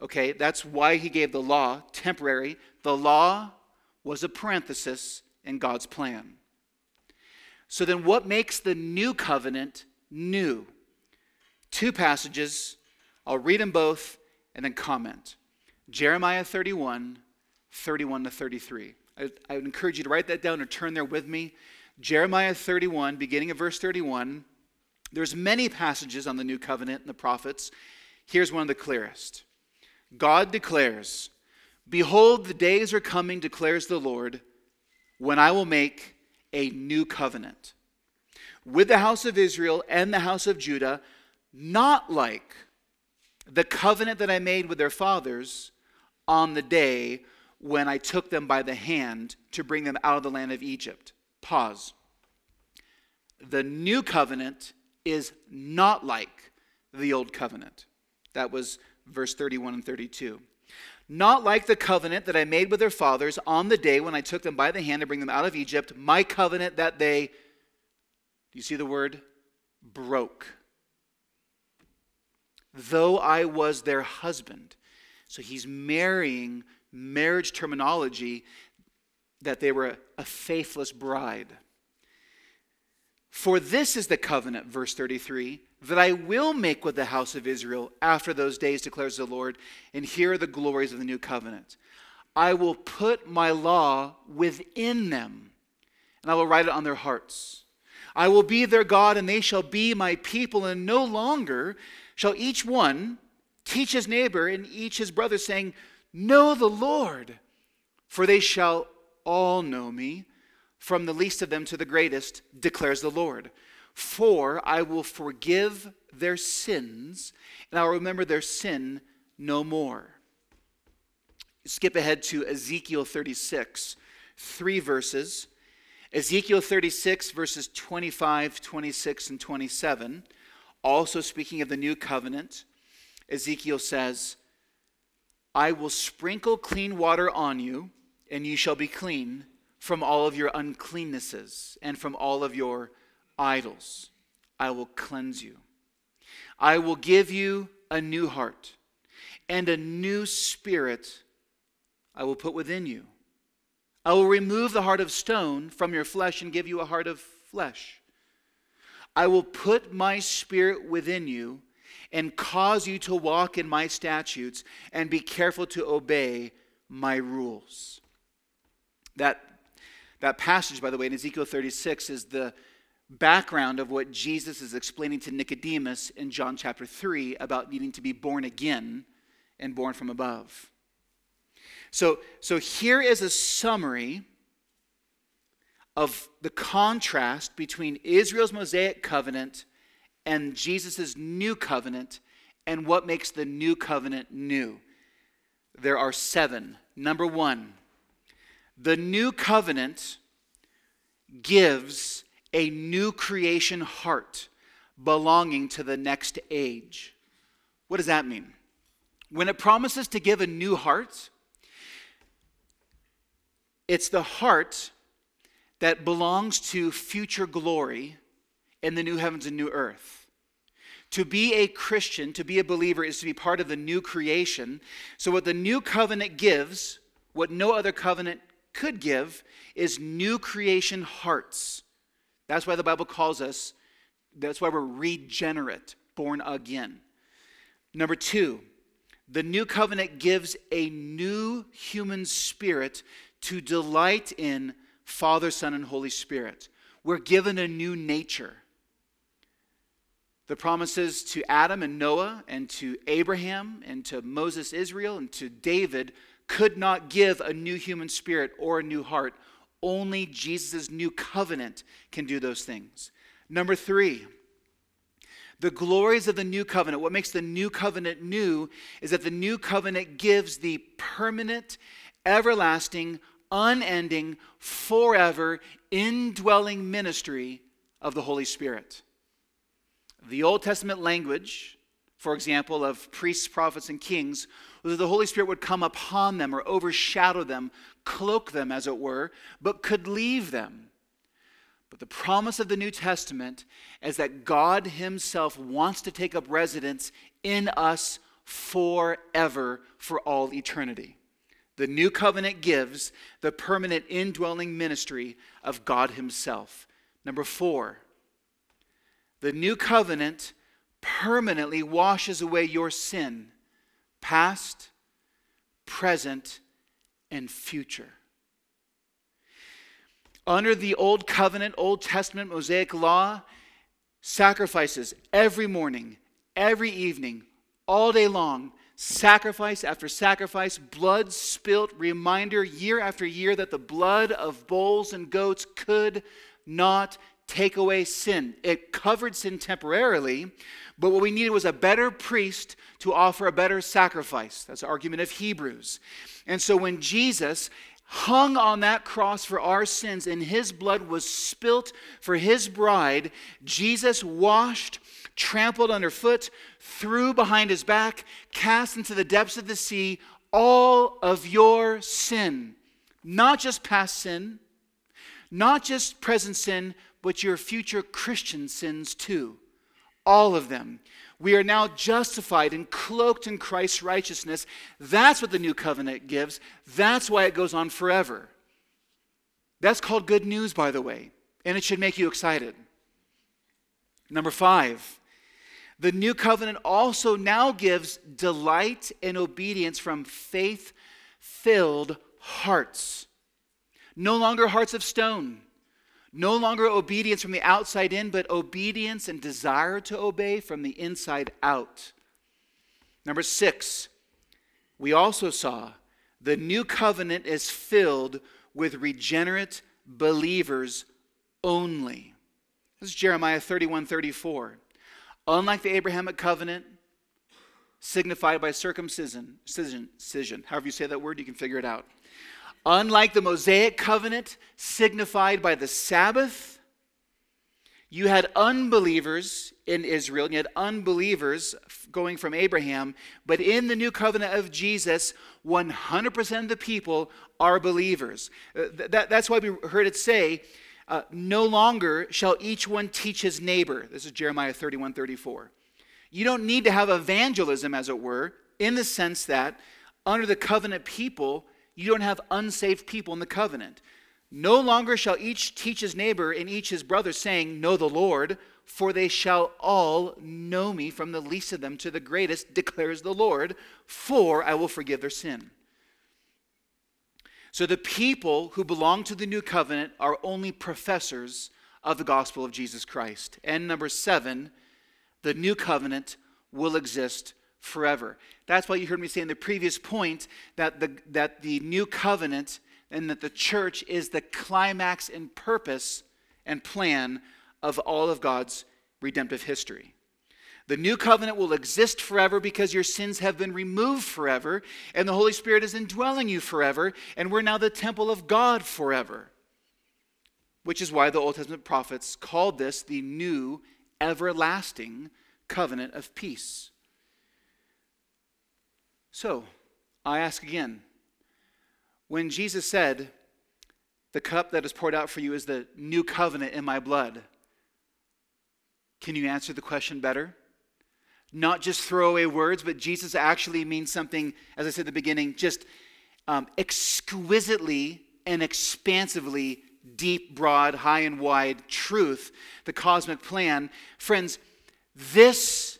S1: okay, that's why he gave the law temporary. The law was a parenthesis in God's plan. So then, what makes the new covenant new? Two passages. I'll read them both and then comment. Jeremiah 31 31 to 33. I, I would encourage you to write that down or turn there with me. Jeremiah 31, beginning of verse 31. There's many passages on the new covenant and the prophets. Here's one of the clearest. God declares, Behold, the days are coming, declares the Lord, when I will make a new covenant with the house of Israel and the house of Judah, not like the covenant that I made with their fathers on the day when I took them by the hand to bring them out of the land of Egypt. Pause. The new covenant is not like the old covenant. That was verse 31 and 32. Not like the covenant that I made with their fathers on the day when I took them by the hand to bring them out of Egypt, my covenant that they, do you see the word? Broke. Though I was their husband. So he's marrying marriage terminology that they were a faithless bride. For this is the covenant, verse 33, that I will make with the house of Israel after those days, declares the Lord. And here are the glories of the new covenant. I will put my law within them, and I will write it on their hearts. I will be their God, and they shall be my people, and no longer shall each one teach his neighbor and each his brother, saying, Know the Lord, for they shall all know me, from the least of them to the greatest, declares the Lord. For I will forgive their sins, and I will remember their sin no more. Skip ahead to Ezekiel 36, three verses. Ezekiel 36, verses 25, 26, and 27. Also speaking of the new covenant, Ezekiel says, I will sprinkle clean water on you, and you shall be clean from all of your uncleannesses and from all of your idols. I will cleanse you. I will give you a new heart, and a new spirit I will put within you. I will remove the heart of stone from your flesh and give you a heart of flesh. I will put my spirit within you and cause you to walk in my statutes and be careful to obey my rules. That, that passage, by the way, in Ezekiel 36 is the background of what Jesus is explaining to Nicodemus in John chapter 3 about needing to be born again and born from above. So, so here is a summary of the contrast between Israel's Mosaic covenant and Jesus' new covenant and what makes the new covenant new. There are seven. Number one, the new covenant gives a new creation heart belonging to the next age. What does that mean? When it promises to give a new heart, it's the heart that belongs to future glory in the new heavens and new earth. To be a Christian, to be a believer, is to be part of the new creation. So, what the new covenant gives, what no other covenant could give, is new creation hearts. That's why the Bible calls us, that's why we're regenerate, born again. Number two, the new covenant gives a new human spirit to delight in Father, Son, and Holy Spirit. We're given a new nature. The promises to Adam and Noah and to Abraham and to Moses, Israel, and to David could not give a new human spirit or a new heart. Only Jesus' new covenant can do those things. Number three, the glories of the new covenant. What makes the new covenant new is that the new covenant gives the permanent, everlasting, unending, forever, indwelling ministry of the Holy Spirit. The Old Testament language, for example, of priests, prophets, and kings, was that the Holy Spirit would come upon them or overshadow them, cloak them, as it were, but could leave them. But the promise of the New Testament is that God Himself wants to take up residence in us forever for all eternity. The new covenant gives the permanent indwelling ministry of God Himself. Number four, the new covenant permanently washes away your sin, past, present, and future. Under the Old Covenant, Old Testament, Mosaic law, sacrifices every morning, every evening, all day long, sacrifice after sacrifice, blood spilt, reminder year after year that the blood of bulls and goats could not take away sin. It covered sin temporarily, but what we needed was a better priest to offer a better sacrifice. That's the argument of Hebrews. And so when Jesus hung on that cross for our sins and his blood was spilt for his bride, Jesus washed, trampled underfoot, threw behind his back, cast into the depths of the sea all of your sin. Not just past sin, not just present sin, but your future Christian sins too. All of them. We are now justified and cloaked in Christ's righteousness. That's what the new covenant gives. That's why it goes on forever. That's called good news, by the way, and it should make you excited. Number five, the new covenant also now gives delight and obedience from faith filled hearts. No longer hearts of stone no longer obedience from the outside in, but obedience and desire to obey from the inside out. Number six, we also saw the new covenant is filled with regenerate believers only. This is Jeremiah 31 34. Unlike the Abrahamic covenant, signified by circumcision, cision, however you say that word, you can figure it out. Unlike the Mosaic covenant signified by the Sabbath, you had unbelievers in Israel, and you had unbelievers going from Abraham, but in the new covenant of Jesus, 100% of the people are believers. Uh, that, that's why we heard it say, uh, no longer shall each one teach his neighbor. This is Jeremiah 31 34. You don't need to have evangelism, as it were, in the sense that under the covenant people, you don't have unsaved people in the covenant. No longer shall each teach his neighbor and each his brother, saying, Know the Lord, for they shall all know me, from the least of them to the greatest, declares the Lord, for I will forgive their sin. So the people who belong to the new covenant are only professors of the gospel of Jesus Christ. And number seven, the new covenant will exist forever. That's why you heard me say in the previous point that the, that the new covenant and that the church is the climax and purpose and plan of all of God's redemptive history. The new covenant will exist forever because your sins have been removed forever, and the Holy Spirit is indwelling you forever, and we're now the temple of God forever. Which is why the Old Testament prophets called this the new everlasting covenant of peace. So, I ask again when Jesus said, The cup that is poured out for you is the new covenant in my blood, can you answer the question better? Not just throwaway words, but Jesus actually means something, as I said at the beginning, just um, exquisitely and expansively deep, broad, high, and wide truth, the cosmic plan. Friends, this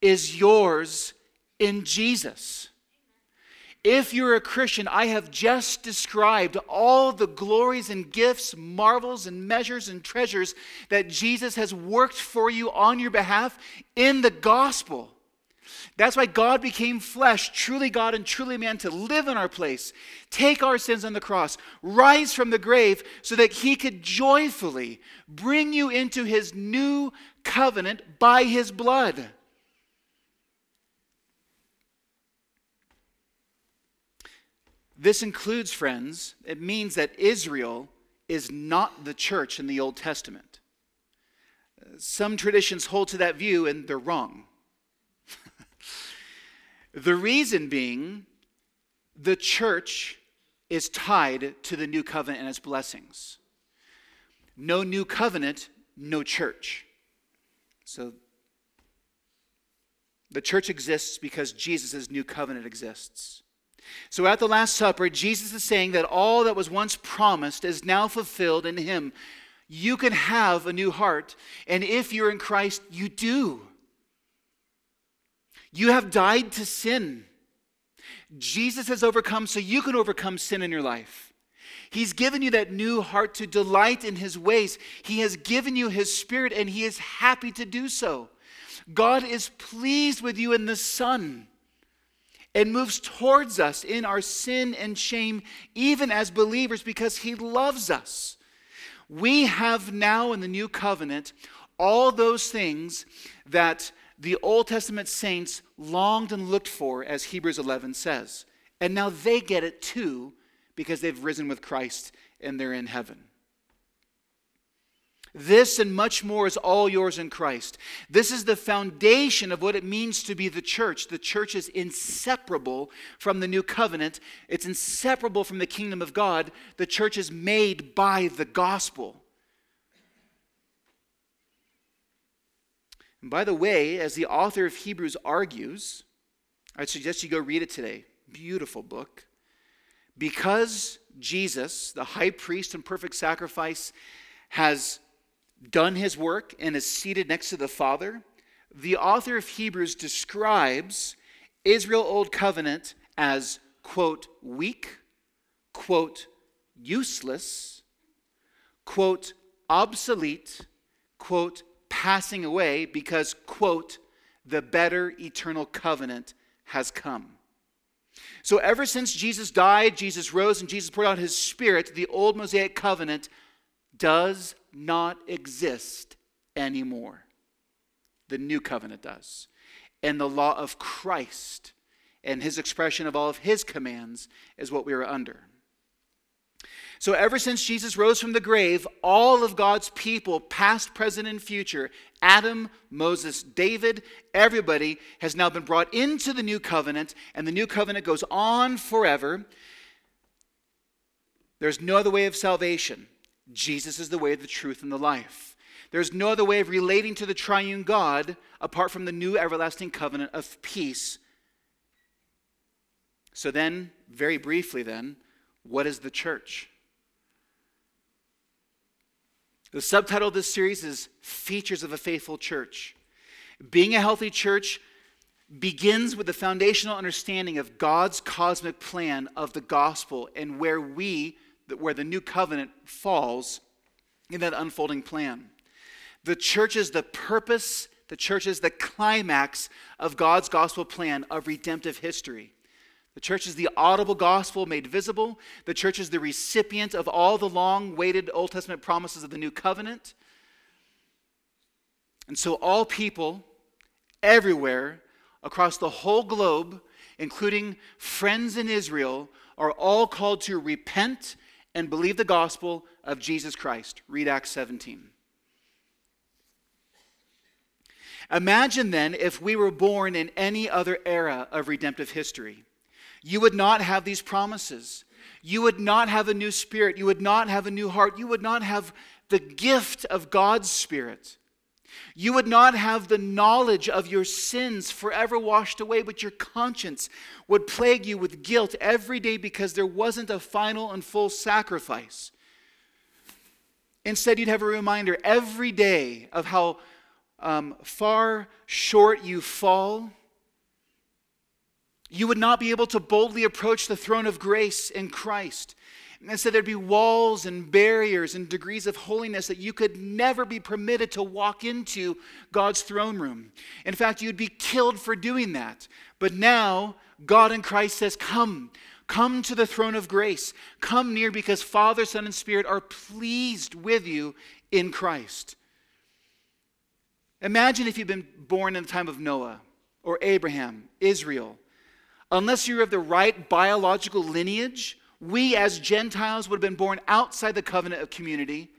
S1: is yours in Jesus. If you're a Christian, I have just described all the glories and gifts, marvels and measures and treasures that Jesus has worked for you on your behalf in the gospel. That's why God became flesh, truly God and truly man, to live in our place, take our sins on the cross, rise from the grave, so that he could joyfully bring you into his new covenant by his blood. This includes, friends, it means that Israel is not the church in the Old Testament. Some traditions hold to that view and they're wrong. the reason being, the church is tied to the new covenant and its blessings. No new covenant, no church. So the church exists because Jesus' new covenant exists. So at the Last Supper, Jesus is saying that all that was once promised is now fulfilled in Him. You can have a new heart, and if you're in Christ, you do. You have died to sin. Jesus has overcome so you can overcome sin in your life. He's given you that new heart to delight in His ways. He has given you His Spirit, and He is happy to do so. God is pleased with you in the Son. And moves towards us in our sin and shame, even as believers, because he loves us. We have now in the new covenant all those things that the Old Testament saints longed and looked for, as Hebrews 11 says. And now they get it too because they've risen with Christ and they're in heaven. This and much more is all yours in Christ. This is the foundation of what it means to be the church. The church is inseparable from the new covenant, it's inseparable from the kingdom of God. The church is made by the gospel. And by the way, as the author of Hebrews argues, I'd suggest you go read it today. Beautiful book. Because Jesus, the high priest and perfect sacrifice, has done his work and is seated next to the Father, the author of Hebrews describes Israel Old Covenant as, quote, weak, quote, useless, quote, obsolete, quote, passing away because, quote, the better eternal covenant has come. So, ever since Jesus died, Jesus rose, and Jesus poured out his spirit, the old Mosaic covenant does not exist anymore. The new covenant does. And the law of Christ and his expression of all of his commands is what we are under. So, ever since Jesus rose from the grave, all of God's people, past, present, and future, Adam, Moses, David, everybody has now been brought into the new covenant, and the new covenant goes on forever. There's no other way of salvation. Jesus is the way, the truth, and the life. There's no other way of relating to the triune God apart from the new everlasting covenant of peace. So, then, very briefly, then, what is the church? The subtitle of this series is Features of a Faithful Church. Being a healthy church begins with the foundational understanding of God's cosmic plan of the gospel and where we where the new covenant falls in that unfolding plan. The church is the purpose, the church is the climax of God's gospel plan of redemptive history. The church is the audible gospel made visible. The church is the recipient of all the long waited Old Testament promises of the new covenant. And so, all people everywhere across the whole globe, including friends in Israel, are all called to repent and believe the gospel of Jesus Christ. Read Acts 17. Imagine then if we were born in any other era of redemptive history. You would not have these promises. You would not have a new spirit. You would not have a new heart. You would not have the gift of God's Spirit. You would not have the knowledge of your sins forever washed away, but your conscience would plague you with guilt every day because there wasn't a final and full sacrifice. Instead, you'd have a reminder every day of how um, far short you fall. You would not be able to boldly approach the throne of grace in Christ. And so there'd be walls and barriers and degrees of holiness that you could never be permitted to walk into God's throne room. In fact, you'd be killed for doing that. But now, God in Christ says, Come, come to the throne of grace. Come near because Father, Son, and Spirit are pleased with you in Christ. Imagine if you'd been born in the time of Noah or Abraham, Israel. Unless you're of the right biological lineage, we as Gentiles would have been born outside the covenant of community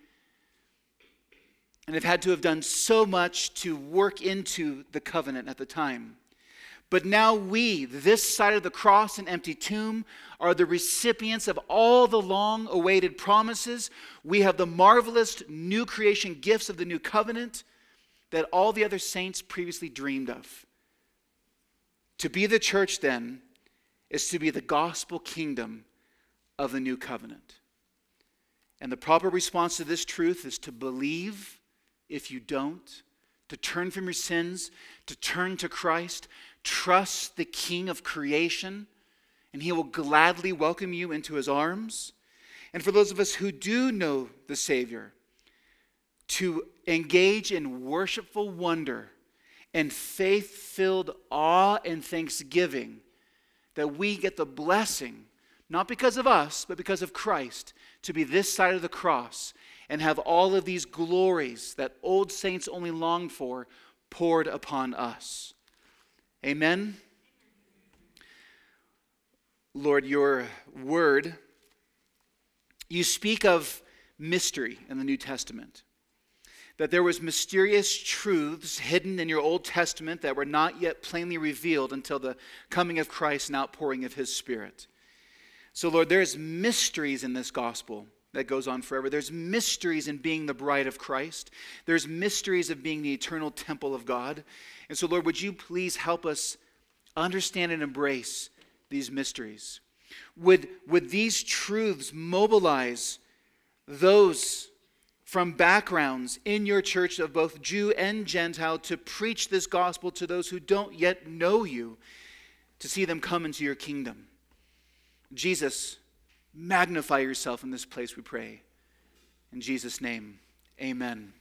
S1: and have had to have done so much to work into the covenant at the time. But now we, this side of the cross and empty tomb, are the recipients of all the long awaited promises. We have the marvelous new creation gifts of the new covenant that all the other saints previously dreamed of. To be the church, then, is to be the gospel kingdom of the new covenant. And the proper response to this truth is to believe if you don't, to turn from your sins, to turn to Christ, trust the King of creation, and he will gladly welcome you into his arms. And for those of us who do know the Savior, to engage in worshipful wonder and faith filled awe and thanksgiving that we get the blessing, not because of us, but because of Christ, to be this side of the cross and have all of these glories that old saints only longed for poured upon us. Amen. Lord, your word, you speak of mystery in the New Testament. That there was mysterious truths hidden in your Old Testament that were not yet plainly revealed until the coming of Christ and outpouring of his Spirit. So, Lord, there's mysteries in this gospel that goes on forever. There's mysteries in being the bride of Christ. There's mysteries of being the eternal temple of God. And so, Lord, would you please help us understand and embrace these mysteries? Would, would these truths mobilize those from backgrounds in your church of both Jew and Gentile to preach this gospel to those who don't yet know you, to see them come into your kingdom? Jesus, magnify yourself in this place, we pray. In Jesus' name, amen.